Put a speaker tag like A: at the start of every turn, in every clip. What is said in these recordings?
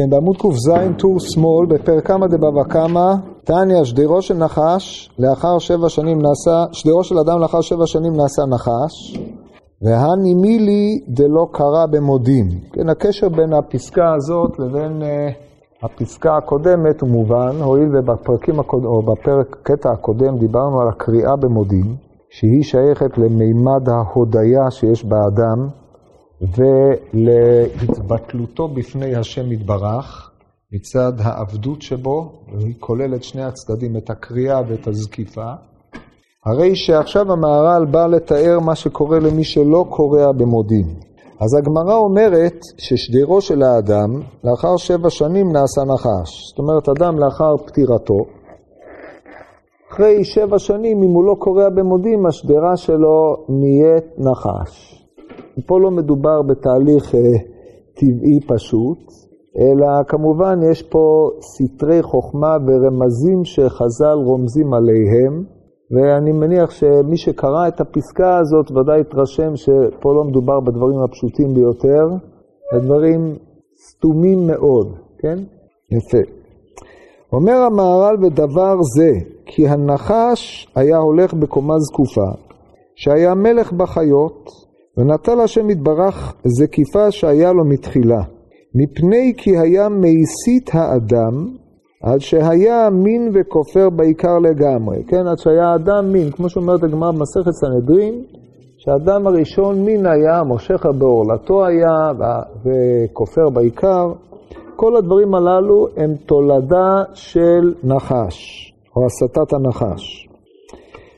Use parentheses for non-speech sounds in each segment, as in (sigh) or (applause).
A: כן, בעמוד ק"ז, טור שמאל, בפרק כמה דבבא קמא, תניא, שדירו של נחש, לאחר שבע שנים נעשה, שדירו של אדם לאחר שבע שנים נעשה נחש, והנימילי דלא קרא במודים. כן, הקשר בין הפסקה הזאת לבין uh, הפסקה הקודמת הוא מובן, הואיל ובפרקים הקוד... או בפרק, קטע הקודם, דיברנו על הקריאה במודים, שהיא שייכת למימד ההודיה שיש באדם, ולהתבטלותו בפני השם יתברך, מצד העבדות שבו, והיא כוללת שני הצדדים, את הקריאה ואת הזקיפה. הרי שעכשיו המהר"ל בא לתאר מה שקורה למי שלא קורא במודים. אז הגמרא אומרת ששדירו של האדם, לאחר שבע שנים נעשה נחש. זאת אומרת, אדם לאחר פטירתו, אחרי שבע שנים, אם הוא לא קורא במודים, השדרה שלו נהיית נחש. פה לא מדובר בתהליך אה, טבעי פשוט, אלא כמובן יש פה סתרי חוכמה ורמזים שחז"ל רומזים עליהם, ואני מניח שמי שקרא את הפסקה הזאת ודאי התרשם שפה לא מדובר בדברים הפשוטים ביותר, בדברים סתומים מאוד, כן? יפה. אומר המהר"ל בדבר זה, כי הנחש היה הולך בקומה זקופה, שהיה מלך בחיות, ונטל השם יתברך זקיפה שהיה לו מתחילה, מפני כי היה מייסית האדם, עד שהיה מין וכופר בעיקר לגמרי, כן? עד שהיה אדם מין, כמו שאומרת הגמרא במסכת סנהדרין, שהאדם הראשון מין היה, מושך בעורלתו היה, וכופר בעיקר. כל הדברים הללו הם תולדה של נחש, או הסטת הנחש.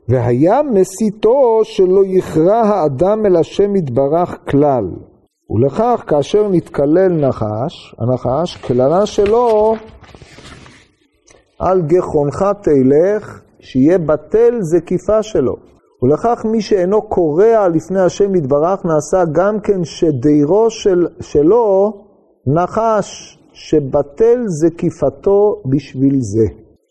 A: והיה מסיתו שלא יכרע האדם אל השם יתברך כלל. ולכך כאשר נתקלל נחש, הנחש, קללה שלו על גחונך תלך, שיהיה בטל זקיפה שלו. ולכך מי שאינו קורע לפני השם יתברך נעשה גם כן שדירו של, שלו נחש, שבטל זקיפתו בשביל זה.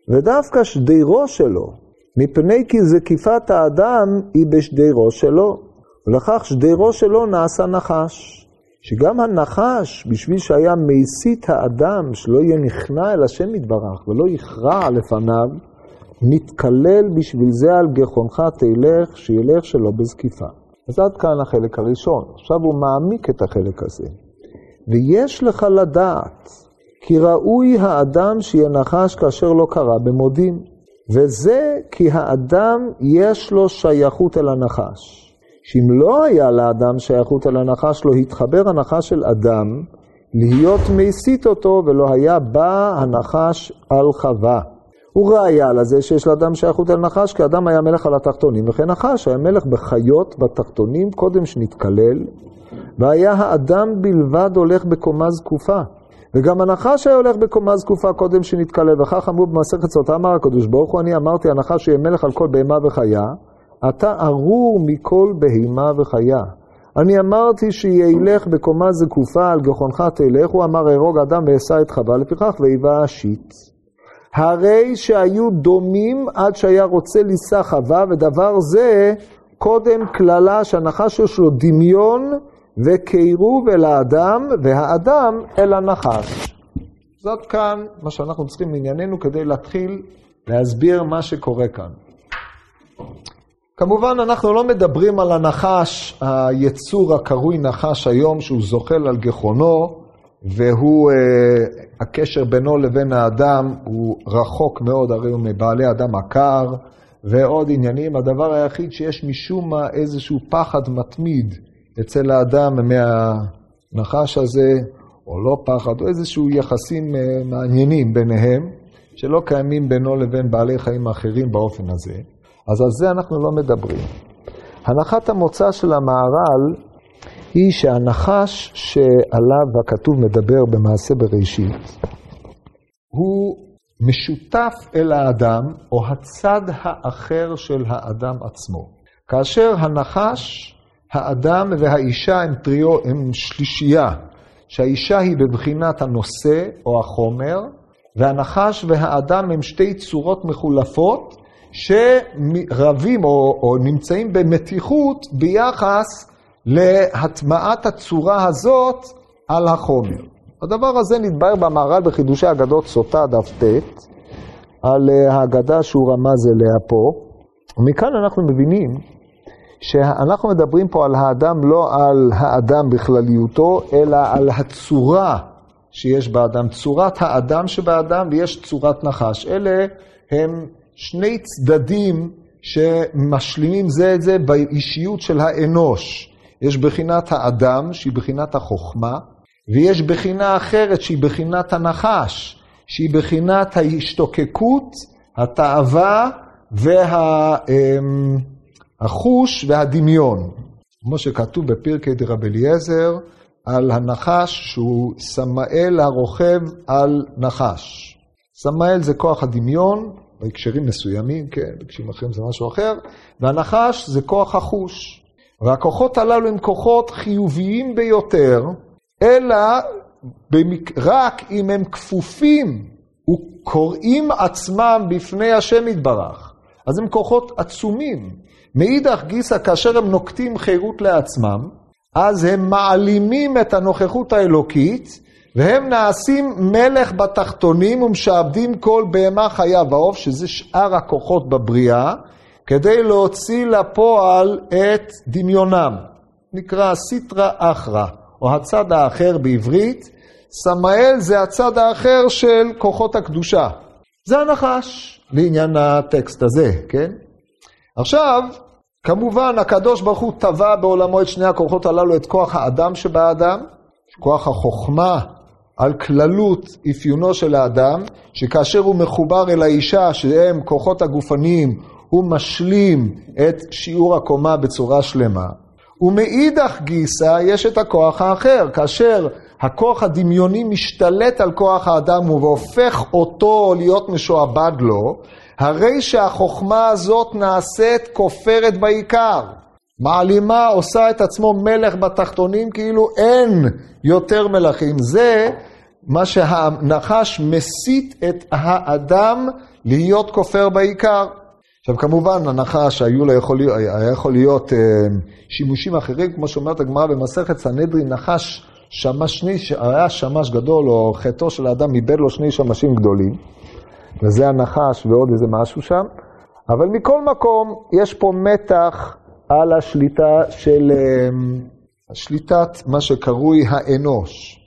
A: ודווקא שדירו שלו, מפני כי זקיפת האדם היא בשדירו שלו, ולכך שדירו שלו נעשה נחש. שגם הנחש, בשביל שהיה מסית האדם, שלא יהיה נכנע אל השם יתברך ולא יכרע לפניו, נתקלל בשביל זה על גחונך תלך, שילך שלא בזקיפה. אז עד כאן החלק הראשון. עכשיו הוא מעמיק את החלק הזה. ויש לך לדעת כי ראוי האדם שיהיה נחש כאשר לא קרא במודים. וזה כי האדם יש לו שייכות אל הנחש. שאם לא היה לאדם שייכות אל הנחש, לא התחבר הנחש של אדם להיות מסית אותו, ולא היה בא הנחש על חווה. הוא ראיה לזה שיש לאדם שייכות אל נחש, כי אדם היה מלך על התחתונים, וכן נחש היה מלך בחיות בתחתונים קודם שנתקלל, והיה האדם בלבד הולך בקומה זקופה. וגם הנחש היה הולך בקומה זקופה קודם שנתקלל, וכך אמרו במסכת סוטה, אמר הקדוש ברוך הוא, אני אמרתי, הנחש יהיה מלך על כל בהמה וחיה, אתה ארור מכל בהמה וחיה. אני אמרתי שילך בקומה זקופה על גחונך תלך, הוא אמר אהרוג אדם ואשא את חווה, לפיכך ואיבה אשית. הרי שהיו דומים עד שהיה רוצה לישא חווה, ודבר זה קודם קללה שהנחש יש לו דמיון וקירוב אל האדם, והאדם אל הנחש. זאת כאן מה שאנחנו צריכים לענייננו כדי להתחיל להסביר מה שקורה כאן. כמובן, אנחנו לא מדברים על הנחש, היצור הקרוי נחש היום, שהוא זוחל על גחונו, והוא, אה, הקשר בינו לבין האדם הוא רחוק מאוד, הרי הוא מבעלי אדם עקר, ועוד עניינים. הדבר היחיד שיש משום מה איזשהו פחד מתמיד אצל האדם מהנחש הזה, או לא פחד, או איזשהו יחסים אה, מעניינים ביניהם, שלא קיימים בינו לבין בעלי חיים אחרים באופן הזה. אז על זה אנחנו לא מדברים. הנחת המוצא של המהר"ל היא שהנחש שעליו הכתוב מדבר במעשה בראשית, הוא משותף אל האדם, או הצד האחר של האדם עצמו. כאשר הנחש האדם והאישה הם טריו, הם שלישייה, שהאישה היא בבחינת הנושא או החומר, והנחש והאדם הם שתי צורות מחולפות שרבים או, או נמצאים במתיחות ביחס להטמעת הצורה הזאת על החומר. הדבר הזה נתבהר במהר"ל בחידושי אגדות סוטה דף ט', על אה, ההגדה שהוא רמז אליה פה. ומכאן אנחנו מבינים שאנחנו מדברים פה על האדם, לא על האדם בכלליותו, אלא על הצורה שיש באדם, צורת האדם שבאדם ויש צורת נחש. אלה הם שני צדדים שמשלימים זה את זה באישיות של האנוש. יש בחינת האדם, שהיא בחינת החוכמה, ויש בחינה אחרת שהיא בחינת הנחש, שהיא בחינת ההשתוקקות, התאווה והחוש והדמיון. כמו שכתוב בפרקי דרב אליעזר, על הנחש שהוא סמאל הרוכב על נחש. סמאל זה כוח הדמיון, בהקשרים מסוימים, כן, בהקשרים אחרים זה משהו אחר, והנחש זה כוח החוש. והכוחות הללו הם כוחות חיוביים ביותר, אלא במק... רק אם הם כפופים וקוראים עצמם בפני השם יתברך. אז הם כוחות עצומים. מאידך גיסא, כאשר הם נוקטים חירות לעצמם, אז הם מעלימים את הנוכחות האלוקית, והם נעשים מלך בתחתונים ומשעבדים כל בהמה חיה ועוף, שזה שאר הכוחות בבריאה, כדי להוציא לפועל את דמיונם. נקרא סיטרא אחרא, או הצד האחר בעברית. סמאל זה הצד האחר של כוחות הקדושה. זה הנחש לעניין הטקסט הזה, כן? עכשיו, כמובן, הקדוש ברוך הוא טבע בעולמו את שני הכוחות הללו, את כוח האדם שבאדם, כוח החוכמה על כללות אפיונו של האדם, שכאשר הוא מחובר אל האישה, שהם כוחות הגופניים, הוא משלים את שיעור הקומה בצורה שלמה. ומאידך גיסא יש את הכוח האחר, כאשר הכוח הדמיוני משתלט על כוח האדם והופך אותו להיות משועבד לו, הרי שהחוכמה הזאת נעשית כופרת בעיקר. מעלימה, עושה את עצמו מלך בתחתונים כאילו אין יותר מלכים. זה מה שהנחש מסית את האדם להיות כופר בעיקר. עכשיו כמובן, הנחש היו לו יכול, היה יכול להיות אה, שימושים אחרים, כמו שאומרת הגמרא במסכת סנהדרין, נחש שמש שני, היה שמש גדול, או חטאו של האדם איבד לו שני שמשים גדולים, וזה הנחש ועוד איזה משהו שם, אבל מכל מקום, יש פה מתח על השליטה של, אה, שליטת מה שקרוי האנוש.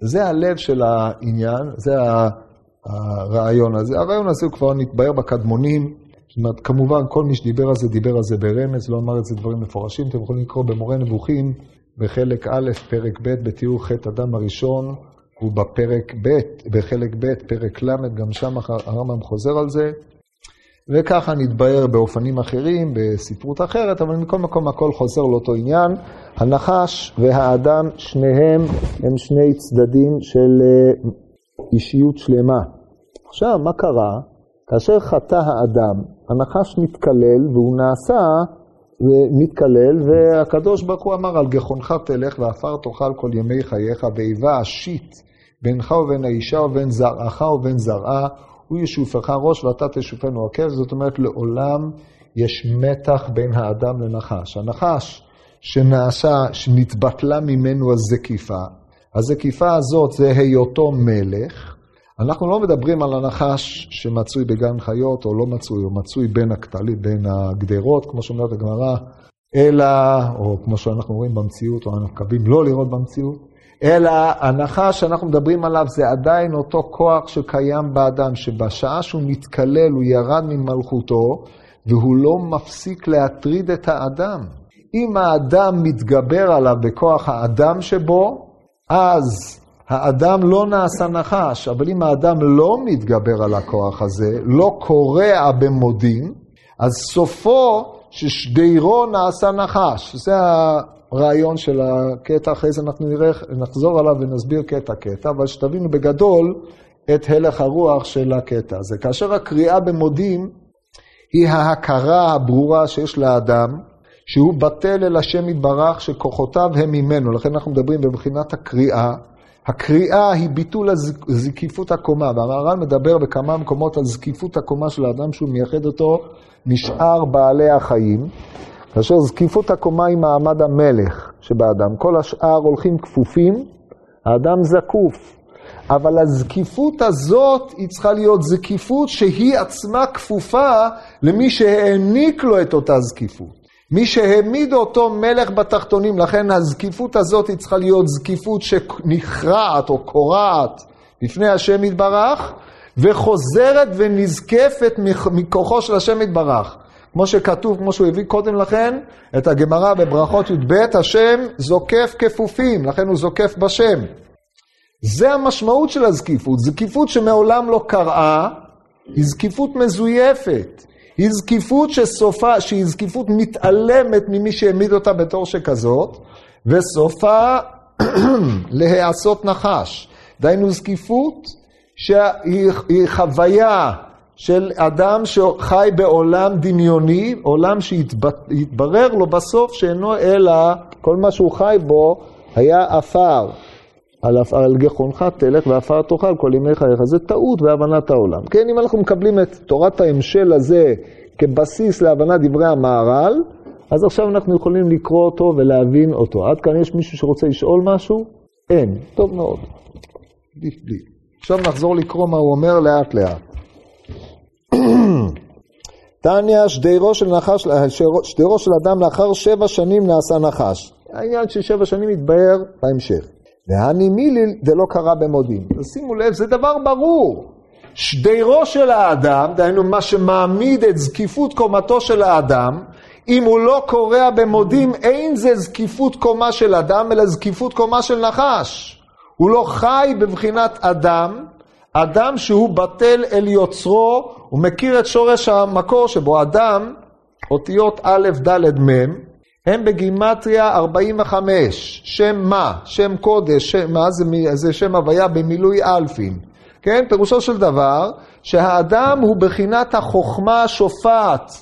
A: זה הלב של העניין, זה הרעיון הזה. הרעיון הזה הוא כבר נתבהר בקדמונים. זאת אומרת, כמובן, כל מי שדיבר על זה, דיבר על זה ברמז, לא אמר את זה דברים מפורשים. אתם יכולים לקרוא במורה נבוכים, בחלק א', פרק ב', בתיאור חטא אדם הראשון, ובפרק ב', בחלק ב', פרק ל', גם שם הרמב"ם חוזר על זה. וככה נתבהר באופנים אחרים, בספרות אחרת, אבל מכל מקום הכל חוזר לאותו עניין. הנחש והאדם, שניהם הם שני צדדים של אה, אישיות שלמה. עכשיו, מה קרה? כאשר חטא האדם, הנחש מתקלל והוא נעשה מתקלל, והקדוש ברוך הוא אמר, על גחונך תלך ועפר תאכל כל ימי חייך, ואיבה אשית בינך ובין האישה ובין זרעך ובין זרעה, הוא ישופך ראש ואתה תשופנו עקב, זאת אומרת לעולם יש מתח בין האדם לנחש. הנחש שנעשה, שנתבטלה ממנו הזקיפה, הזקיפה הזאת זה היותו מלך. אנחנו לא מדברים על הנחש שמצוי בגן חיות או לא מצוי, או מצוי בין הכתלים, בין הגדרות, כמו שאומרת הגמרא, אלא, או כמו שאנחנו רואים במציאות, או אנחנו מקווים לא לראות במציאות, אלא הנחש שאנחנו מדברים עליו זה עדיין אותו כוח שקיים באדם, שבשעה שהוא מתקלל, הוא ירד ממלכותו, והוא לא מפסיק להטריד את האדם. אם האדם מתגבר עליו בכוח האדם שבו, אז האדם לא נעשה נחש, אבל אם האדם לא מתגבר על הכוח הזה, לא קורע במודים, אז סופו ששדירו נעשה נחש. זה הרעיון של הקטע, אחרי זה אנחנו נראה, נחזור עליו ונסביר קטע-קטע, אבל שתבינו בגדול את הלך הרוח של הקטע הזה. כאשר הקריאה במודים היא ההכרה הברורה שיש לאדם, שהוא בטל אל השם יתברך, שכוחותיו הם ממנו. לכן אנחנו מדברים בבחינת הקריאה. הקריאה היא ביטול זקיפות הקומה, והמהר"ל מדבר בכמה מקומות על זקיפות הקומה של האדם שהוא מייחד אותו משאר בעלי החיים. כאשר זקיפות הקומה היא מעמד המלך שבאדם. כל השאר הולכים כפופים האדם זקוף. אבל הזקיפות הזאת היא צריכה להיות זקיפות שהיא עצמה כפופה למי שהעניק לו את אותה זקיפות. מי שהעמיד אותו מלך בתחתונים, לכן הזקיפות הזאת היא צריכה להיות זקיפות שנכרעת או קורעת לפני השם יתברך, וחוזרת ונזקפת מכוחו של השם יתברך. כמו שכתוב, כמו שהוא הביא קודם לכן, את הגמרא בברכות י"ב, השם זוקף כפופים, לכן הוא זוקף בשם. זה המשמעות של הזקיפות, זקיפות שמעולם לא קראה, היא זקיפות מזויפת. היא זקיפות שסופה, שהיא זקיפות מתעלמת ממי שהעמיד אותה בתור שכזאת, וסופה (clears throat) להיעשות נחש. דהיינו זקיפות שהיא חוויה של אדם שחי בעולם דמיוני, עולם שיתברר לו בסוף שאינו אלא, כל מה שהוא חי בו היה עפר. על, על גחונך תלך ועפר תאכל כל ימי חייך. זה טעות בהבנת העולם. כן, אם אנחנו מקבלים את תורת ההמשל הזה כבסיס להבנת דברי המהר"ל, אז עכשיו אנחנו יכולים לקרוא אותו ולהבין אותו. עד כאן יש מישהו שרוצה לשאול משהו? אין. טוב מאוד. עכשיו נחזור לקרוא מה הוא אומר לאט לאט. (coughs) תניא, שדירו של נחש, שדירו של אדם לאחר שבע שנים נעשה נחש. העניין של שבע שנים יתבהר בהמשך. והני מיליל זה לא קרה במודים. שימו לב, זה דבר ברור. שדירו של האדם, דהיינו מה שמעמיד את זקיפות קומתו של האדם, אם הוא לא קורע במודים, אין זה זקיפות קומה של אדם, אלא זקיפות קומה של נחש. הוא לא חי בבחינת אדם, אדם שהוא בטל אל יוצרו, הוא מכיר את שורש המקור שבו אדם, אותיות א', ד', מ', הם בגימטריה 45, שם מה, שם קודש, שם מה, זה, זה שם הוויה? במילוי אלפין. כן, פירושו של דבר, שהאדם הוא בחינת החוכמה השופעת,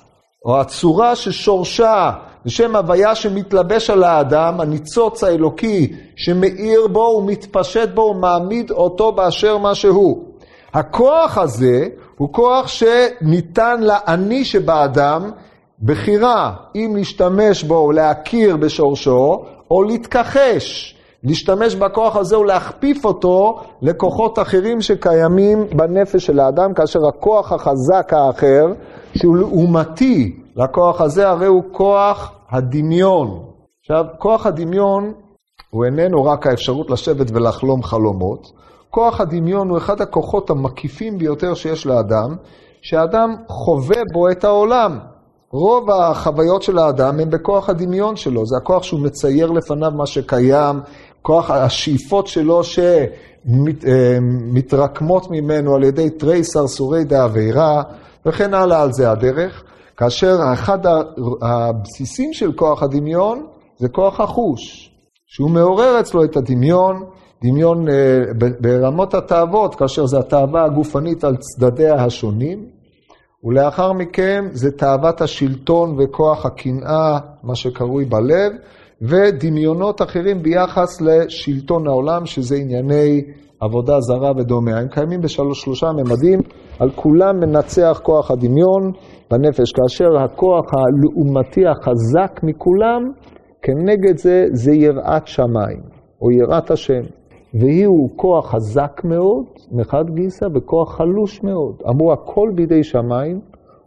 A: או הצורה ששורשה, בשם הוויה שמתלבש על האדם, הניצוץ האלוקי שמאיר בו ומתפשט בו ומעמיד אותו באשר מה שהוא. הכוח הזה הוא כוח שניתן לאני שבאדם בחירה אם להשתמש בו או להכיר בשורשו, או להתכחש, להשתמש בכוח הזה ולהכפיף אותו לכוחות אחרים שקיימים בנפש של האדם, כאשר הכוח החזק האחר, שהוא לעומתי לכוח הזה, הרי הוא כוח הדמיון. עכשיו, כוח הדמיון הוא איננו רק האפשרות לשבת ולחלום חלומות, כוח הדמיון הוא אחד הכוחות המקיפים ביותר שיש לאדם, שהאדם חווה בו את העולם. רוב החוויות של האדם הן בכוח הדמיון שלו, זה הכוח שהוא מצייר לפניו מה שקיים, כוח השאיפות שלו שמתרקמות אה, ממנו על ידי תרי סרסורי דאבירה, וכן הלאה על זה הדרך, כאשר אחד הבסיסים של כוח הדמיון זה כוח החוש, שהוא מעורר אצלו את הדמיון, דמיון אה, ברמות התאוות, כאשר זה התאווה הגופנית על צדדיה השונים, ולאחר מכן זה תאוות השלטון וכוח הקנאה, מה שקרוי בלב, ודמיונות אחרים ביחס לשלטון העולם, שזה ענייני עבודה זרה ודומה. הם קיימים בשלושה ממדים, על כולם מנצח כוח הדמיון בנפש, כאשר הכוח הלעומתי החזק מכולם, כנגד זה, זה יראת שמיים, או יראת השם. והיא הוא כוח חזק מאוד, מחד גיסא, וכוח חלוש מאוד. אמרו, הכל בידי שמיים,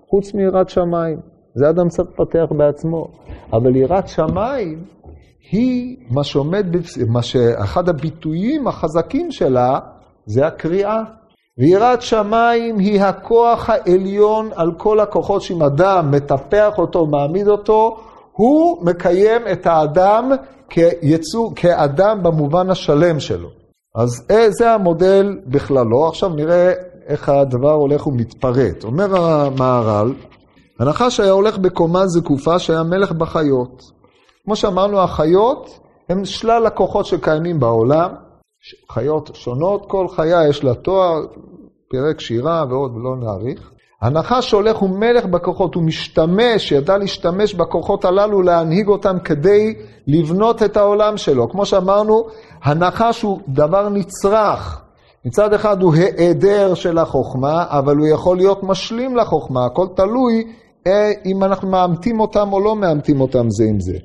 A: חוץ מיראת שמיים. זה אדם צריך לפתח בעצמו. אבל יראת שמיים היא מה שעומד, מה שאחד הביטויים החזקים שלה זה הקריאה. ויראת שמיים היא הכוח העליון על כל הכוחות שאם אדם מטפח אותו, מעמיד אותו, הוא מקיים את האדם כיצור, כאדם במובן השלם שלו. אז אה, זה המודל בכללו. עכשיו נראה איך הדבר הולך ומתפרט. אומר המהר"ל, הנחש היה הולך בקומה זקופה שהיה מלך בחיות. כמו שאמרנו, החיות הם שלל הכוחות שקיימים בעולם, חיות שונות, כל חיה יש לה תואר, פרק שירה ועוד, ולא נאריך. הנחש שהולך הוא מלך בכוחות, הוא משתמש, ידע להשתמש בכוחות הללו, להנהיג אותם כדי לבנות את העולם שלו. כמו שאמרנו, הנחש הוא דבר נצרך. מצד אחד הוא היעדר של החוכמה, אבל הוא יכול להיות משלים לחוכמה, הכל תלוי אם אנחנו מאמתים אותם או לא מאמתים אותם זה עם זה.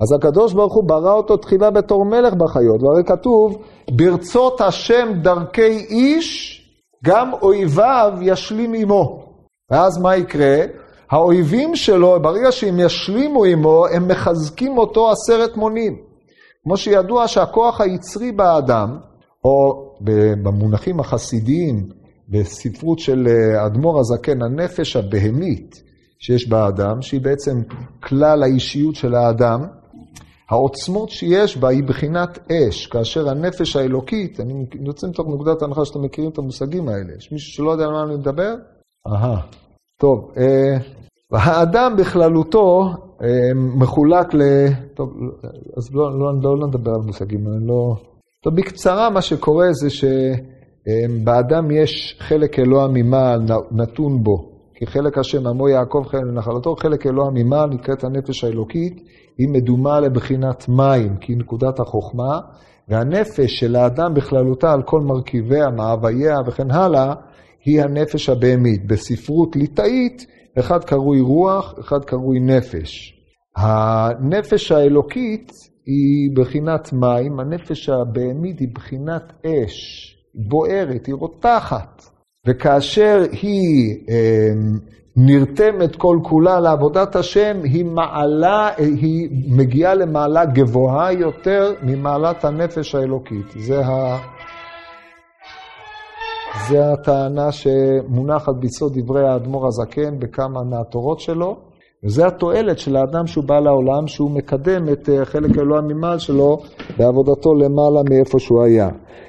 A: אז הקדוש ברוך הוא ברא אותו תחילה בתור מלך בחיות, והרי כתוב, ברצות השם דרכי איש, גם אויביו ישלים עמו. ואז מה יקרה? האויבים שלו, ברגע שהם ישלימו עמו, הם מחזקים אותו עשרת מונים. כמו שידוע שהכוח היצרי באדם, או במונחים החסידיים, בספרות של אה, אדמו"ר הזקן, הנפש הבהמית שיש באדם, שהיא בעצם כלל האישיות של האדם, העוצמות שיש בה היא בחינת אש, כאשר הנפש האלוקית, אני יוצא מתוך נקודת ההנחה שאתם מכירים את המושגים האלה. יש מישהו שלא יודע על מה אני מדבר? אהה. טוב, אה, האדם בכללותו אה, מחולק ל... טוב, אז לא, לא, לא, לא נדבר על מושגים, אני לא... טוב, בקצרה מה שקורה זה שבאדם יש חלק אלוה ממעל נתון בו. כי חלק השם עמו יעקב חלק לנחלתו, חלק אלוה ממעל נקראת הנפש האלוקית, היא מדומה לבחינת מים, כי היא נקודת החוכמה, והנפש של האדם בכללותה על כל מרכיביה, מאווייה וכן הלאה, היא הנפש הבהמית. בספרות ליטאית, אחד קרוי רוח, אחד קרוי נפש. הנפש האלוקית היא בחינת מים, הנפש הבהמית היא בחינת אש, בוערת, היא רותחת. וכאשר היא אה, נרתמת כל כולה לעבודת השם, היא מעלה, היא מגיעה למעלה גבוהה יותר ממעלת הנפש האלוקית. זה, ה... זה הטענה שמונחת ביסוד דברי האדמו"ר הזקן בכמה מהתורות שלו, וזה התועלת של האדם שהוא בא לעולם, שהוא מקדם את אה, חלק אלוה ממעל שלו בעבודתו למעלה מאיפה שהוא היה.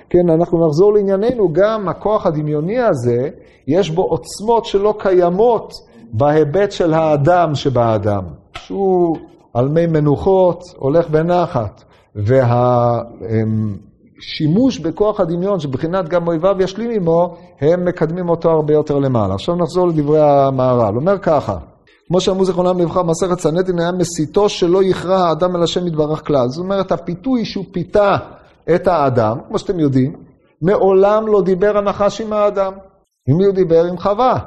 A: כן, אנחנו נחזור לענייננו, גם הכוח הדמיוני הזה, יש בו עוצמות שלא קיימות בהיבט של האדם שבאדם, שהוא על מי מנוחות, הולך בנחת, והשימוש בכוח הדמיון, שבחינת גם אויביו ישלים עמו, הם מקדמים אותו הרבה יותר למעלה. עכשיו נחזור לדברי המהר"ל, אומר ככה, כמו שאמרו זיכרונם לברכה במסכת סנדין, היה מסיתו שלא יכרע האדם אל השם יתברך כלל. זאת אומרת, הפיתוי שהוא פיתה את האדם, כמו שאתם יודעים, מעולם לא דיבר הנחש עם האדם. עם מי הוא דיבר? עם חווה.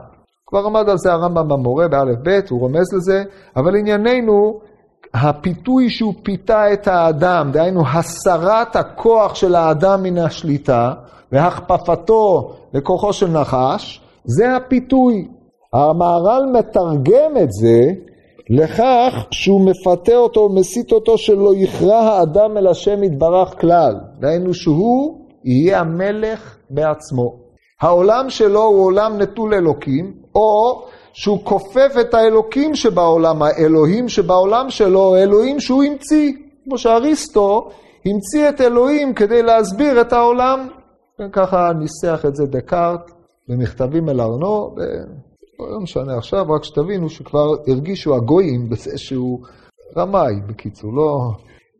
A: כבר עמד על זה הרמב"ם במורה באלף בית, הוא רומז לזה, אבל ענייננו, הפיתוי שהוא פיתה את האדם, דהיינו הסרת הכוח של האדם מן השליטה והכפפתו לכוחו של נחש, זה הפיתוי. המהר"ל מתרגם את זה לכך שהוא מפתה אותו ומסית אותו שלא יכרע האדם אל השם יתברך כלל. דהיינו שהוא יהיה המלך בעצמו. העולם שלו הוא עולם נטול אלוקים, או שהוא כופף את האלוקים שבעולם, האלוהים שבעולם שלו, אלוהים שהוא המציא. כמו שאריסטו המציא את אלוהים כדי להסביר את העולם. וככה ניסח את זה דקארט במכתבים אל ארנו, לא משנה עכשיו, רק שתבינו שכבר הרגישו הגויים בזה שהוא רמאי, בקיצור, לא...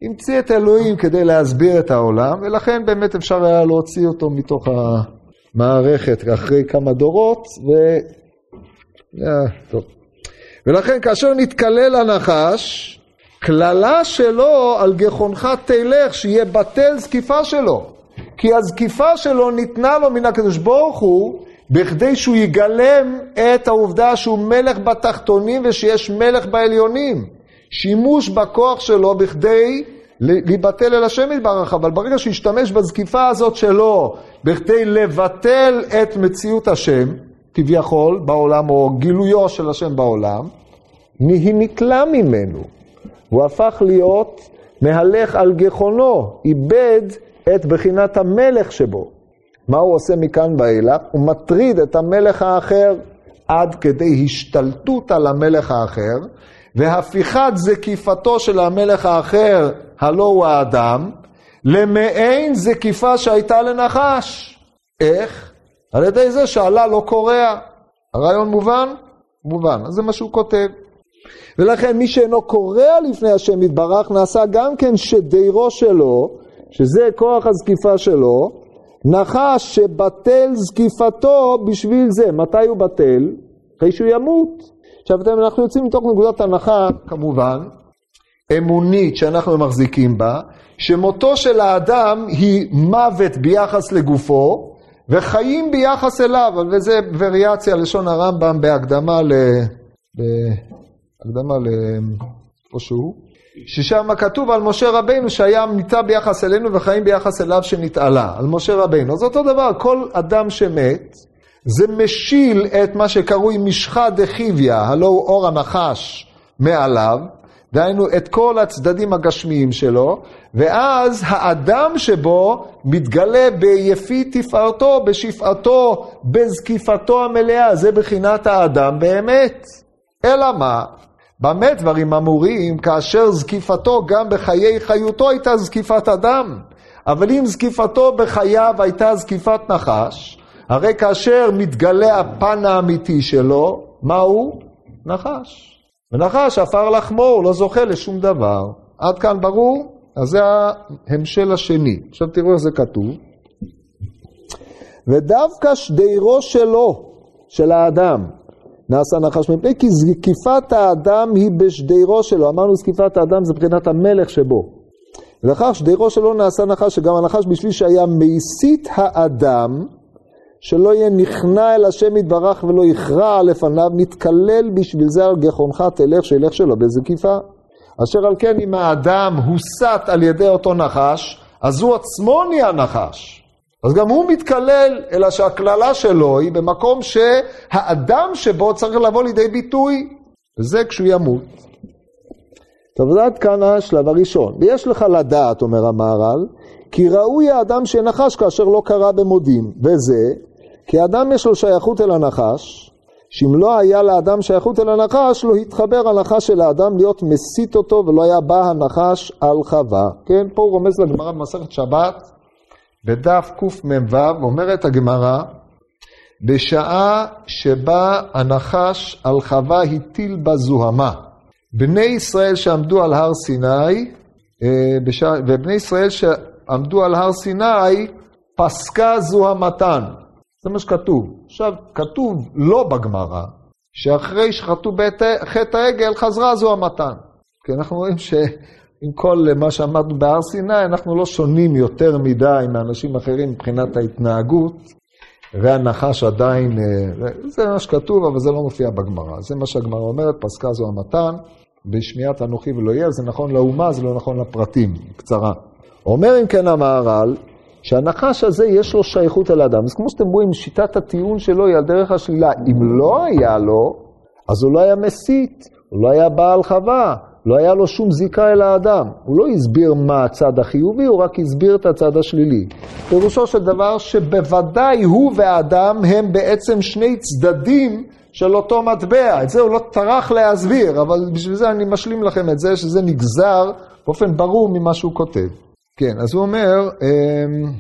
A: המציא את אלוהים כדי להסביר את העולם, ולכן באמת אפשר היה להוציא אותו מתוך המערכת אחרי כמה דורות, ו... אה, טוב. ולכן כאשר נתקלל הנחש, קללה שלו על גחונך תלך, שיהיה בטל זקיפה שלו. כי הזקיפה שלו ניתנה לו מן הקדוש ברוך הוא, בכדי שהוא יגלם את העובדה שהוא מלך בתחתונים ושיש מלך בעליונים. שימוש בכוח שלו בכדי להיבטל אל השם יתברך, אבל ברגע שהוא ישתמש בזקיפה הזאת שלו בכדי לבטל את מציאות השם, כביכול, בעולם, או גילויו של השם בעולם, היא נתלה ממנו. הוא הפך להיות מהלך על גחונו, איבד את בחינת המלך שבו. מה הוא עושה מכאן ואילך? הוא מטריד את המלך האחר עד כדי השתלטות על המלך האחר, והפיכת זקיפתו של המלך האחר, הלא הוא האדם, למעין זקיפה שהייתה לנחש. איך? על ידי זה שעלה לא קורע. הרעיון מובן? מובן. אז זה מה שהוא כותב. ולכן מי שאינו קורע לפני השם יתברך, נעשה גם כן שדירו שלו, שזה כוח הזקיפה שלו, נחש שבטל זקיפתו בשביל זה. מתי הוא בטל? אחרי שהוא ימות. עכשיו אנחנו יוצאים מתוך נקודת הנחה, כמובן, אמונית שאנחנו מחזיקים בה, שמותו של האדם היא מוות ביחס לגופו, וחיים ביחס אליו, וזה וריאציה לשון הרמב"ם בהקדמה ל... בהקדמה ל... איפה שהוא. ששם כתוב על משה רבינו שהיה מיתה ביחס אלינו וחיים ביחס אליו שנתעלה, על משה רבינו. אז אותו דבר, כל אדם שמת, זה משיל את מה שקרוי משחה דחיביה, הלא הוא אור הנחש מעליו, דהיינו את כל הצדדים הגשמיים שלו, ואז האדם שבו מתגלה ביפי תפארתו, בשפעתו, בזקיפתו המלאה, זה בחינת האדם באמת. אלא מה? במה דברים אמורים כאשר זקיפתו גם בחיי חיותו הייתה זקיפת אדם? אבל אם זקיפתו בחייו הייתה זקיפת נחש, הרי כאשר מתגלה הפן האמיתי שלו, מה הוא? נחש. ונחש עפר לחמו, הוא לא זוכה לשום דבר. עד כאן ברור? אז זה ההמשל השני. עכשיו תראו איך זה כתוב. ודווקא שדירו שלו, של האדם, נעשה נחש מפני כי זקיפת האדם היא בשדירו שלו. אמרנו זקיפת האדם זה מבחינת המלך שבו. ולכך שדירו שלו נעשה נחש, שגם הנחש בשביל שהיה מסית האדם, שלא יהיה נכנע אל השם יתברך ולא יכרע לפניו, נתקלל בשביל זה על גחונך תלך, שילך שלו בזקיפה. אשר על כן אם האדם הוסת על ידי אותו נחש, אז הוא עצמו נהיה נחש. אז גם הוא מתקלל, אלא שהקללה שלו היא במקום שהאדם שבו צריך לבוא לידי ביטוי, וזה כשהוא ימות. טוב, זה עד כאן השלב הראשון. ויש לך לדעת, אומר המהר"ל, כי ראוי האדם שנחש כאשר לא קרא במודים, וזה כי אדם יש לו שייכות אל הנחש, שאם לא היה לאדם שייכות אל הנחש, לא התחבר הנחש של האדם להיות מסית אותו ולא היה בא הנחש על חווה. כן, פה הוא רומז לגמרא במסכת שבת, בדף קמ"ו, אומרת הגמרא, בשעה שבה הנחש על חווה הטיל בה זוהמה. בני ישראל שעמדו על הר סיני, אה. ובני ישראל שעמדו על הר סיני, פסקה זוהמתן. זה מה שכתוב. עכשיו, כתוב לא בגמרא, שאחרי שחטאו חטא העגל, חזרה זו המתן. כי אנחנו רואים שעם כל מה שאמרנו בהר סיני, אנחנו לא שונים יותר מדי מאנשים אחרים מבחינת ההתנהגות, והנחש עדיין, אה, זה מה שכתוב, אבל זה לא מופיע בגמרא. זה מה שהגמרא אומרת, פסקה זו המתן, בשמיעת אנוכי ולא יהיה, זה נכון לאומה, זה לא נכון לפרטים, קצרה. אומר אם כן המהר"ל, שהנחש הזה יש לו שייכות אל האדם. אז כמו שאתם רואים, שיטת הטיעון שלו היא על דרך השלילה. אם לא היה לו, אז הוא לא היה מסית, הוא לא היה בעל חווה, לא היה לו שום זיקה אל האדם. הוא לא הסביר מה הצד החיובי, הוא רק הסביר את הצד השלילי. פירושו של דבר שבוודאי הוא והאדם הם בעצם שני צדדים של אותו מטבע. את זה הוא לא טרח להסביר, אבל בשביל זה אני משלים לכם את זה, שזה נגזר באופן ברור ממה שהוא כותב. כן, אז הוא אומר, אמ,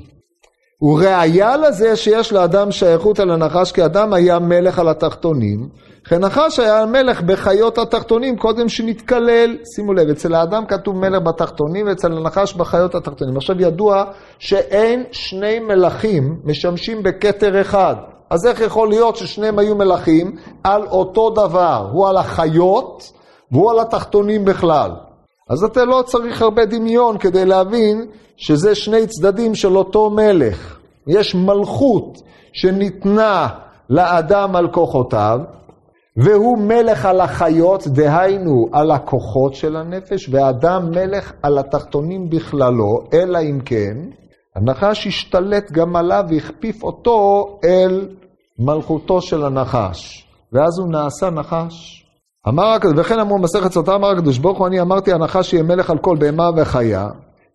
A: הוא ראיה לזה שיש לאדם שייכות על הנחש, כי אדם היה מלך על התחתונים, וכן נחש היה מלך בחיות התחתונים קודם שנתקלל. שימו לב, אצל האדם כתוב מלך בתחתונים, ואצל הנחש בחיות התחתונים. עכשיו ידוע שאין שני מלכים משמשים בכתר אחד. אז איך יכול להיות ששניהם היו מלכים על אותו דבר? הוא על החיות והוא על התחתונים בכלל. אז אתה לא צריך הרבה דמיון כדי להבין שזה שני צדדים של אותו מלך. יש מלכות שניתנה לאדם על כוחותיו, והוא מלך על החיות, דהיינו על הכוחות של הנפש, והאדם מלך על התחתונים בכללו, אלא אם כן, הנחש השתלט גם עליו והכפיף אותו אל מלכותו של הנחש, ואז הוא נעשה נחש. אמר הקדוש, וכן אמרו מסכת סוטה, אמר הקדוש ברוך הוא, אני אמרתי הנחה שיהיה מלך על כל בהמה וחיה,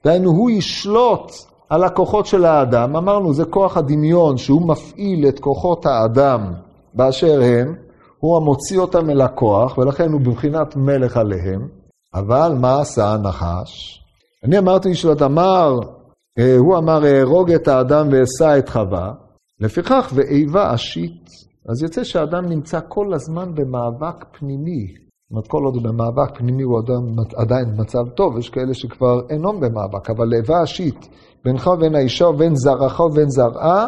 A: דהיינו הוא ישלוט על הכוחות של האדם, אמרנו זה כוח הדמיון שהוא מפעיל את כוחות האדם באשר הם, הוא המוציא אותם אל הכוח, ולכן הוא בבחינת מלך עליהם, אבל מה עשה הנחש? אני אמרתי שלא אמר, אה, הוא אמר אהרוג את האדם ואשא את חווה, לפיכך ואיבה אשית אז יוצא שהאדם נמצא כל הזמן במאבק פנימי. זאת אומרת, כל עוד הוא במאבק פנימי הוא אדם עדיין במצב טוב, יש כאלה שכבר אינם במאבק, אבל לאבה אשית, בינך ובין האישה ובין זרעך ובין זרעה,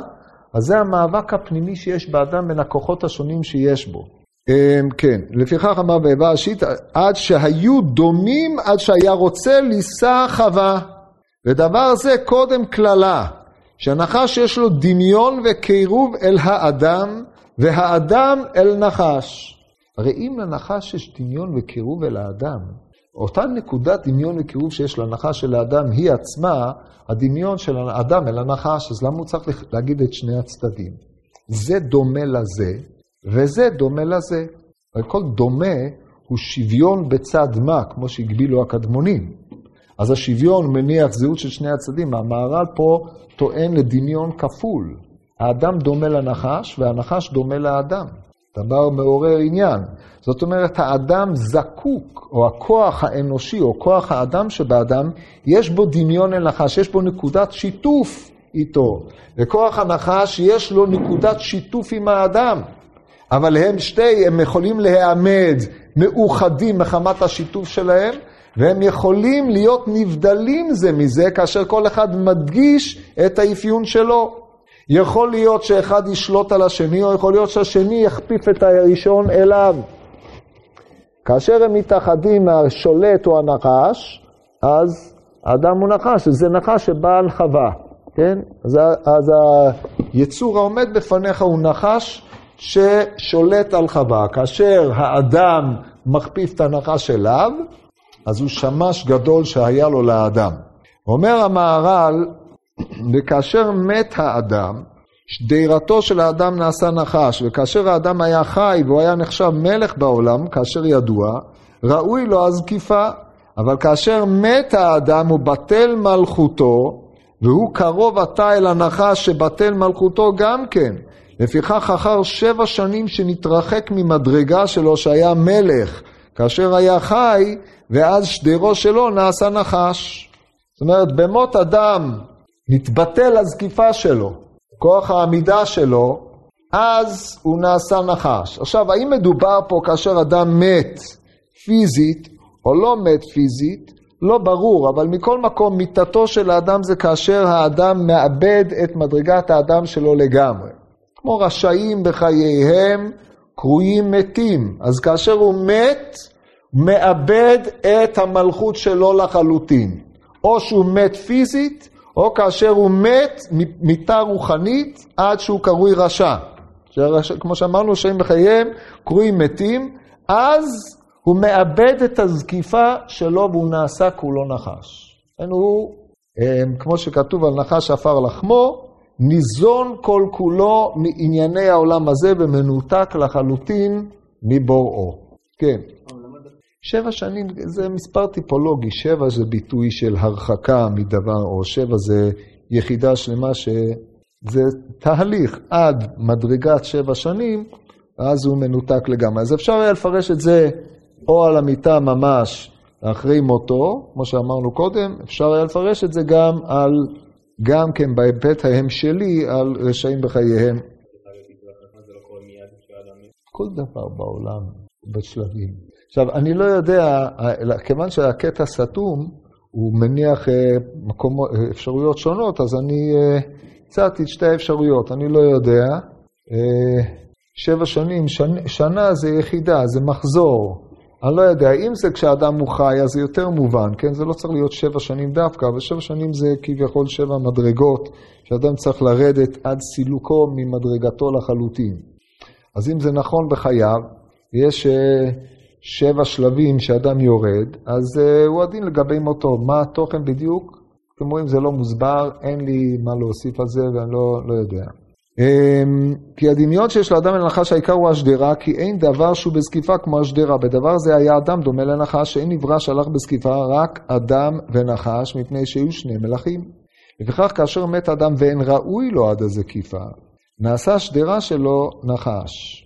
A: אז זה המאבק הפנימי שיש באדם בין הכוחות השונים שיש בו. אמ, כן, לפיכך אמר באיבה אשית, עד שהיו דומים, עד שהיה רוצה לישא חווה. ודבר זה קודם קללה, שהנחש יש לו דמיון וקירוב אל האדם, והאדם אל נחש. הרי אם לנחש יש דמיון וקירוב אל האדם, אותה נקודת דמיון וקירוב שיש לנחש של האדם היא עצמה הדמיון של האדם אל הנחש, אז למה הוא צריך להגיד את שני הצדדים? זה דומה לזה, וזה דומה לזה. כל דומה הוא שוויון בצד מה, כמו שהגבילו הקדמונים. אז השוויון מניח זהות של שני הצדדים. המהר"ל פה טוען לדמיון כפול. האדם דומה לנחש, והנחש דומה לאדם. דבר מעורר עניין. זאת אומרת, האדם זקוק, או הכוח האנושי, או כוח האדם שבאדם, יש בו דמיון אל נחש, יש בו נקודת שיתוף איתו. וכוח הנחש, יש לו נקודת שיתוף עם האדם. אבל הם שתי, הם יכולים להיעמד מאוחדים מחמת השיתוף שלהם, והם יכולים להיות נבדלים זה מזה, כאשר כל אחד מדגיש את האפיון שלו. יכול להיות שאחד ישלוט על השני, או יכול להיות שהשני יכפיף את הראשון אליו. כאשר הם מתאחדים השולט או הנחש, אז האדם הוא נחש, זה נחש שבא על חווה, כן? אז, אז היצור העומד בפניך הוא נחש ששולט על חווה. כאשר האדם מכפיף את הנחש אליו, אז הוא שמש גדול שהיה לו לאדם. אומר המהר"ל, (clears throat) וכאשר מת האדם, שדירתו של האדם נעשה נחש, וכאשר האדם היה חי והוא היה נחשב מלך בעולם, כאשר ידוע, ראוי לו הזקיפה. אבל כאשר מת האדם הוא בטל מלכותו, והוא קרוב עתה אל הנחש שבטל מלכותו גם כן. לפיכך אחר שבע שנים שנתרחק ממדרגה שלו שהיה מלך, כאשר היה חי, ואז שדרו שלו נעשה נחש. זאת אומרת, במות אדם נתבטל הזקיפה שלו, כוח העמידה שלו, אז הוא נעשה נחש. עכשיו, האם מדובר פה כאשר אדם מת פיזית או לא מת פיזית? לא ברור, אבל מכל מקום, מיתתו של האדם זה כאשר האדם מאבד את מדרגת האדם שלו לגמרי. כמו רשאים בחייהם, קרויים מתים. אז כאשר הוא מת, מאבד את המלכות שלו לחלוטין. או שהוא מת פיזית, או כאשר הוא מת מיתה רוחנית עד שהוא קרוי רשע. שרש... כמו שאמרנו, שהם בחייהם קרויים מתים, אז הוא מאבד את הזקיפה שלו והוא נעשה כולו נחש. כן, הוא, אמ, כמו שכתוב על נחש עפר לחמו, ניזון כל כולו מענייני העולם הזה ומנותק לחלוטין מבוראו. כן. שבע שנים זה מספר טיפולוגי, שבע זה ביטוי של הרחקה מדבר, או שבע זה יחידה שלמה שזה תהליך עד מדרגת שבע שנים, אז הוא מנותק לגמרי. אז אפשר היה לפרש את זה או על המיטה ממש אחרי מותו, כמו שאמרנו קודם, אפשר היה לפרש את זה גם על, גם כן בהיבט ההמשלי על רשעים בחייהם. כל דבר בעולם בשלבים. עכשיו, אני לא יודע, כיוון שהקטע סתום, הוא מניח אה, מקום, אה, אפשרויות שונות, אז אני אה, הצעתי את שתי האפשרויות, אני לא יודע. שבע שנים, שנ, שנה זה יחידה, זה מחזור. אני לא יודע, אם זה כשאדם הוא חי, אז זה יותר מובן, כן? זה לא צריך להיות שבע שנים דווקא, אבל שבע שנים זה כביכול שבע מדרגות, שאדם צריך לרדת עד סילוקו ממדרגתו לחלוטין. אז אם זה נכון בחייו, יש שבע שלבים שאדם יורד, אז uh, הוא הדין לגבי מותו. מה התוכן בדיוק? אתם רואים, זה לא מוסבר, אין לי מה להוסיף על זה ואני לא, לא יודע. Um, כי הדמיון שיש לאדם לנחש העיקר הוא השדרה, כי אין דבר שהוא בזקיפה כמו השדרה. בדבר זה היה אדם דומה לנחש, שאין נברא שהלך בזקיפה, רק אדם ונחש, מפני שהיו שני מלכים. לפיכך כאשר מת אדם ואין ראוי לו עד הזקיפה, נעשה השדרה שלו נחש.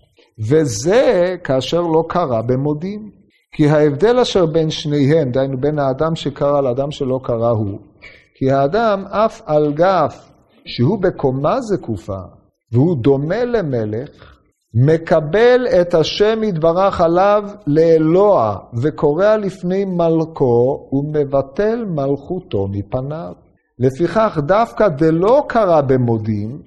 A: וזה כאשר לא קרה במודים. כי ההבדל אשר בין שניהם, דהיינו בין האדם שקרא לאדם שלא קרא הוא, כי האדם אף על גף שהוא בקומה זקופה, והוא דומה למלך, מקבל את השם יתברך עליו לאלוה, וקורע לפני מלכו, ומבטל מלכותו מפניו. לפיכך דווקא דלא קרא במודים,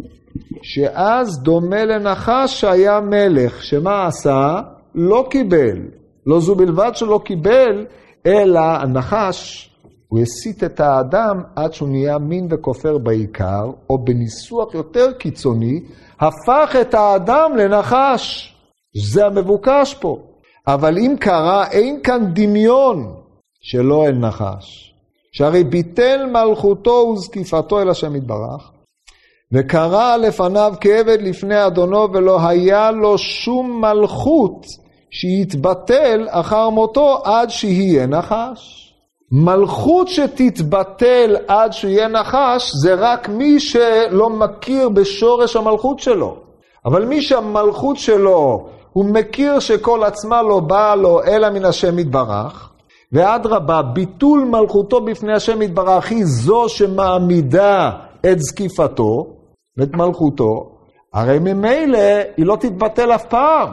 A: שאז דומה לנחש שהיה מלך, שמה עשה? לא קיבל. לא זו בלבד שלא קיבל, אלא הנחש, הוא הסית את האדם עד שהוא נהיה מין וכופר בעיקר, או בניסוח יותר קיצוני, הפך את האדם לנחש. זה המבוקש פה. אבל אם קרה, אין כאן דמיון. שלא אל נחש. שהרי ביטל מלכותו וזקיפתו אל השם יתברך, וקרא לפניו כעבד לפני אדונו, ולא היה לו שום מלכות שיתבטל אחר מותו עד שיהיה נחש. מלכות שתתבטל עד שיהיה נחש, זה רק מי שלא מכיר בשורש המלכות שלו. אבל מי שהמלכות שלו, הוא מכיר שכל עצמה לא באה לו אלא מן השם יתברך, ואדרבה, ביטול מלכותו בפני השם יתברך היא זו שמעמידה את זקיפתו ואת מלכותו, הרי ממילא היא לא תתבטל אף פעם,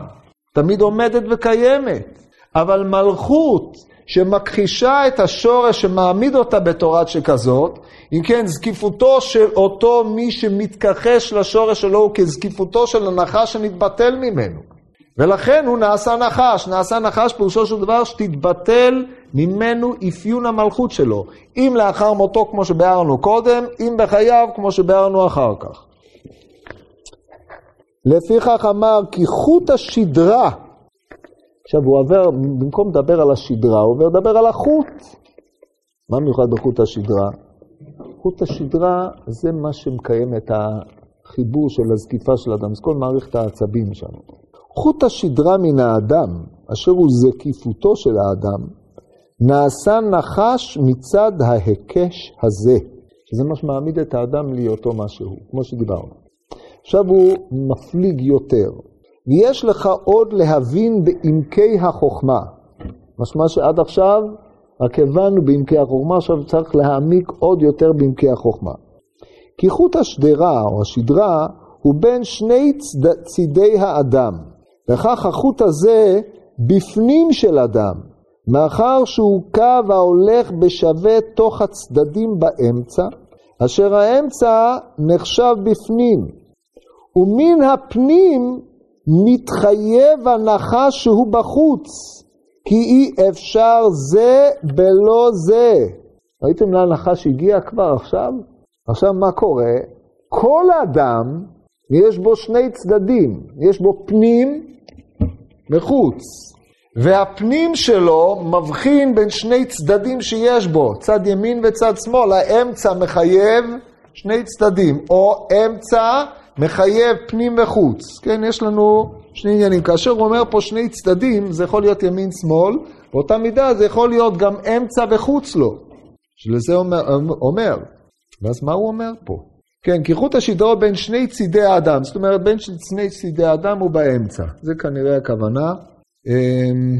A: תמיד עומדת וקיימת. אבל מלכות שמכחישה את השורש שמעמיד אותה בתורת שכזאת, אם כן, זקיפותו של אותו מי שמתכחש לשורש שלו הוא כזקיפותו של הנחש שנתבטל ממנו. ולכן הוא נעשה נחש. נעשה נחש פירושו של דבר שתתבטל ממנו אפיון המלכות שלו. אם לאחר מותו כמו שביארנו קודם, אם בחייו כמו שביארנו אחר כך. לפיכך אמר כי חוט השדרה עכשיו הוא עובר, במקום לדבר על השדרה, הוא עובר לדבר על החוט. מה מיוחד בחוט השדרה? חוט השדרה זה מה שמקיים את החיבור של הזקיפה של האדם, זה כל מערכת העצבים שם. חוט השדרה מן האדם, אשר הוא זקיפותו של האדם, נעשה נחש מצד ההיקש הזה, שזה מה שמעמיד את האדם להיותו מה שהוא, כמו שדיברנו. עכשיו הוא מפליג יותר. ויש לך עוד להבין בעמקי החוכמה. משמע שעד עכשיו רק הבנו בעמקי החוכמה, עכשיו צריך להעמיק עוד יותר בעמקי החוכמה. כי חוט השדרה או השדרה הוא בין שני צד... צידי האדם, וכך החוט הזה בפנים של אדם, מאחר שהוא קו ההולך בשווה תוך הצדדים באמצע, אשר האמצע נחשב בפנים, ומן הפנים מתחייב הנחש שהוא בחוץ, כי אי אפשר זה בלא זה. ראיתם לאן הנחש הגיע כבר עכשיו? עכשיו מה קורה? כל אדם, יש בו שני צדדים, יש בו פנים וחוץ. והפנים שלו מבחין בין שני צדדים שיש בו, צד ימין וצד שמאל, האמצע מחייב שני צדדים, או אמצע מחייב פנים וחוץ, כן? יש לנו שני עניינים. כאשר הוא אומר פה שני צדדים, זה יכול להיות ימין-שמאל, באותה מידה זה יכול להיות גם אמצע וחוץ לו, שלזה אומר, אומר. ואז מה הוא אומר פה? כן, כי חוט השדרו בין שני צידי האדם, זאת אומרת בין שני צידי האדם הוא באמצע, זה כנראה הכוונה. אמ,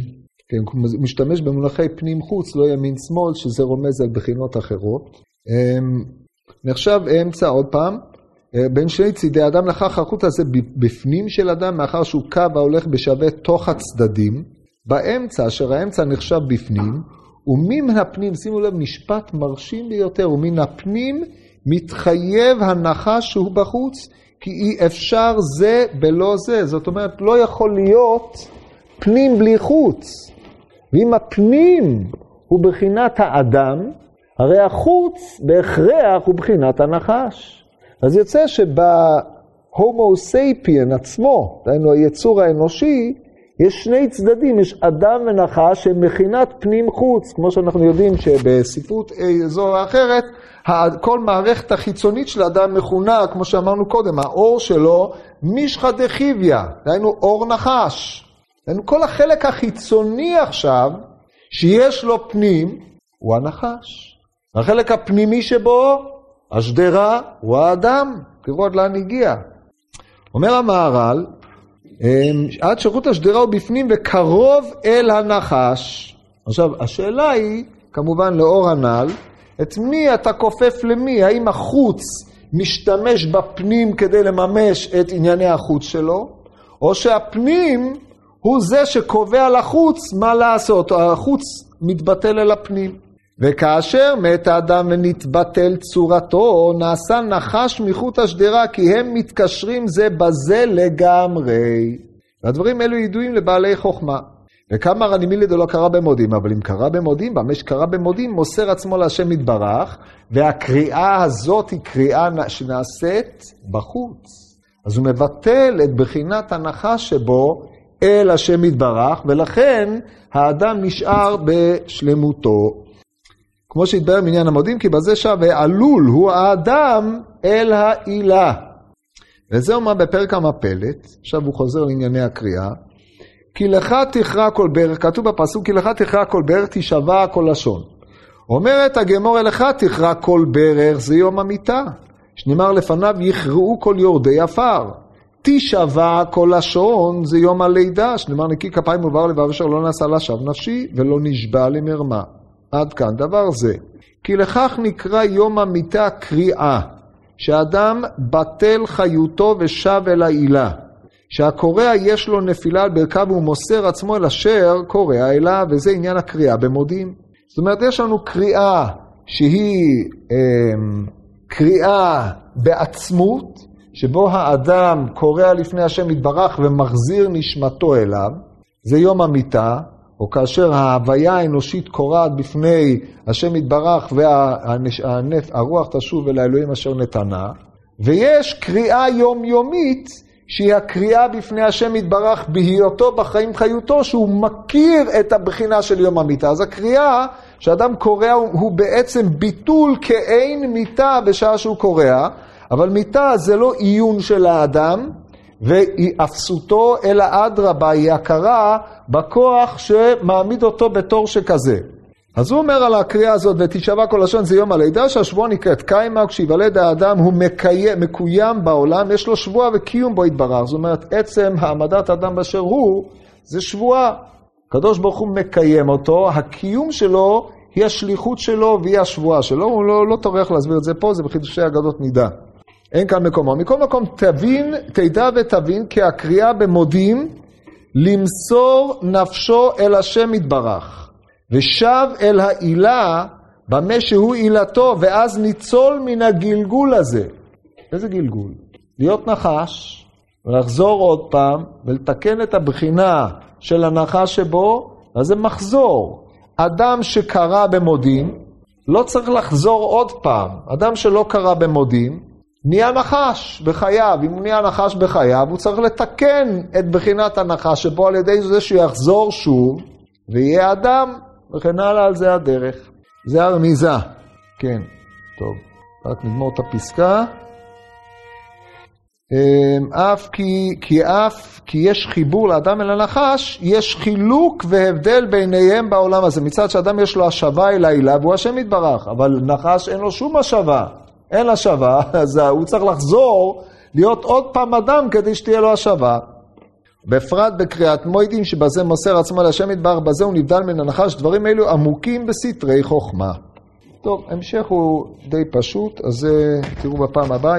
A: כן, הוא משתמש במונחי פנים-חוץ, לא ימין-שמאל, שזה רומז על בחינות אחרות. אמ, נחשב אמצע עוד פעם, בין שני צידי אדם לכך החוט הזה בפנים של אדם, מאחר שהוא קו ההולך בשווה תוך הצדדים, באמצע, אשר האמצע נחשב בפנים, ומן הפנים, שימו לב, משפט מרשים ביותר, ומן הפנים מתחייב הנחש שהוא בחוץ, כי אי אפשר זה בלא זה. זאת אומרת, לא יכול להיות פנים בלי חוץ. ואם הפנים הוא בחינת האדם, הרי החוץ בהכרח הוא בחינת הנחש. אז יוצא שב homo sapien עצמו, דהיינו היצור האנושי, יש שני צדדים, יש אדם ונחש שהם מכינת פנים חוץ, כמו שאנחנו יודעים שבספרות זו או אחרת, כל מערכת החיצונית של האדם מכונה, כמו שאמרנו קודם, האור שלו מישחא דחיביא, דהיינו אור נחש. דהיינו כל החלק החיצוני עכשיו, שיש לו פנים, הוא הנחש. החלק הפנימי שבו השדרה הוא האדם, תראו עד לאן הגיע. אומר המהר"ל, אמ, עד שחוט השדרה הוא בפנים וקרוב אל הנחש. עכשיו, השאלה היא, כמובן לאור הנ"ל, את מי אתה כופף למי? האם החוץ משתמש בפנים כדי לממש את ענייני החוץ שלו, או שהפנים הוא זה שקובע לחוץ מה לעשות, החוץ מתבטל אל הפנים. וכאשר מת האדם ונתבטל צורתו, נעשה נחש מחוט השדרה, כי הם מתקשרים זה בזה לגמרי. והדברים האלו ידועים לבעלי חוכמה. וכמה רנימילי דלא קרא במודים, אבל אם קרא במודים, במה שקרא במודים, מוסר עצמו להשם יתברך, והקריאה הזאת היא קריאה שנעשית בחוץ. אז הוא מבטל את בחינת הנחש שבו, אל השם יתברך, ולכן האדם נשאר בשלמותו. כמו שהתברר מעניין המודים, כי בזה שב ועלול הוא האדם אל העילה. וזה אומר בפרק המפלת, עכשיו הוא חוזר לענייני הקריאה, כי לך תכרע כל ברך, כתוב בפסוק, כי לך תכרע כל ברך, תשבע כל לשון. אומרת הגמור אליך תכרע כל ברך, זה יום המיטה. שנאמר לפניו, יכרעו כל יורדי עפר. תשבע כל לשון, זה יום הלידה, שנאמר נקי כפיים ובר לבב אשר לא נעשה לשווא נפשי, ולא נשבע למרמה. עד כאן דבר זה. כי לכך נקרא יום המיטה קריאה, שאדם בטל חיותו ושב אל העילה. שהקורע יש לו נפילה על ברכיו והוא מוסר עצמו אל אשר קורע אליו, וזה עניין הקריאה במודים. זאת אומרת, יש לנו קריאה שהיא אה, קריאה בעצמות, שבו האדם קורע לפני השם יתברך ומחזיר נשמתו אליו, זה יום המיטה, או כאשר ההוויה האנושית קורעת בפני השם יתברך והרוח תשוב אל האלוהים אשר נתנה, ויש קריאה יומיומית שהיא הקריאה בפני השם יתברך בהיותו בחיים חיותו, שהוא מכיר את הבחינה של יום המיטה. אז הקריאה שאדם קורא הוא בעצם ביטול כאין מיטה בשעה שהוא קורא, אבל מיטה זה לא עיון של האדם והיא אפסותו, אלא אדרבה, היא הכרה בכוח שמעמיד אותו בתור שכזה. אז הוא אומר על הקריאה הזאת, ותשבע כל לשון זה יום הלידה, שהשבועה נקראת קיימה, כשיוולד האדם הוא מקיים, מקוים בעולם, יש לו שבועה וקיום בו יתברך. זאת אומרת, עצם העמדת האדם באשר הוא, זה שבועה. הקדוש ברוך הוא מקיים אותו, הקיום שלו היא השליחות שלו והיא השבועה שלו, הוא לא, לא טורח להסביר את זה פה, זה בחידושי אגדות נידה. אין כאן מקומו. מכל מקום תבין, תדע ותבין כי הקריאה במודים למסור נפשו אל השם יתברך. ושב אל העילה במה שהוא עילתו, ואז ניצול מן הגלגול הזה. איזה גלגול? להיות נחש, ולחזור עוד פעם, ולתקן את הבחינה של הנחש שבו, אז זה מחזור. אדם שקרא במודים, לא צריך לחזור עוד פעם. אדם שלא קרא במודים, נהיה נחש בחייו. אם הוא נהיה נחש בחייו, הוא צריך לתקן את בחינת הנחש שבו על ידי זה שהוא יחזור שוב, ויהיה אדם וכן הלאה, על זה הדרך. זה הרמיזה. כן, טוב, רק נגמור את הפסקה. אמ, אף כי, כי אף כי יש חיבור לאדם אל הנחש, יש חילוק והבדל ביניהם בעולם הזה. מצד שאדם יש לו השבה אל העילה והוא השם יתברך, אבל נחש אין לו שום השבה, אין השבה, (laughs) אז הוא צריך לחזור להיות עוד פעם אדם כדי שתהיה לו השבה. בפרט בקריאת מוידים שבזה מוסר עצמו להשם יתברך, בזה הוא נבדל מן הנחש, דברים אלו עמוקים בסתרי חוכמה. טוב, המשך הוא די פשוט, אז זה תראו בפעם הבאה.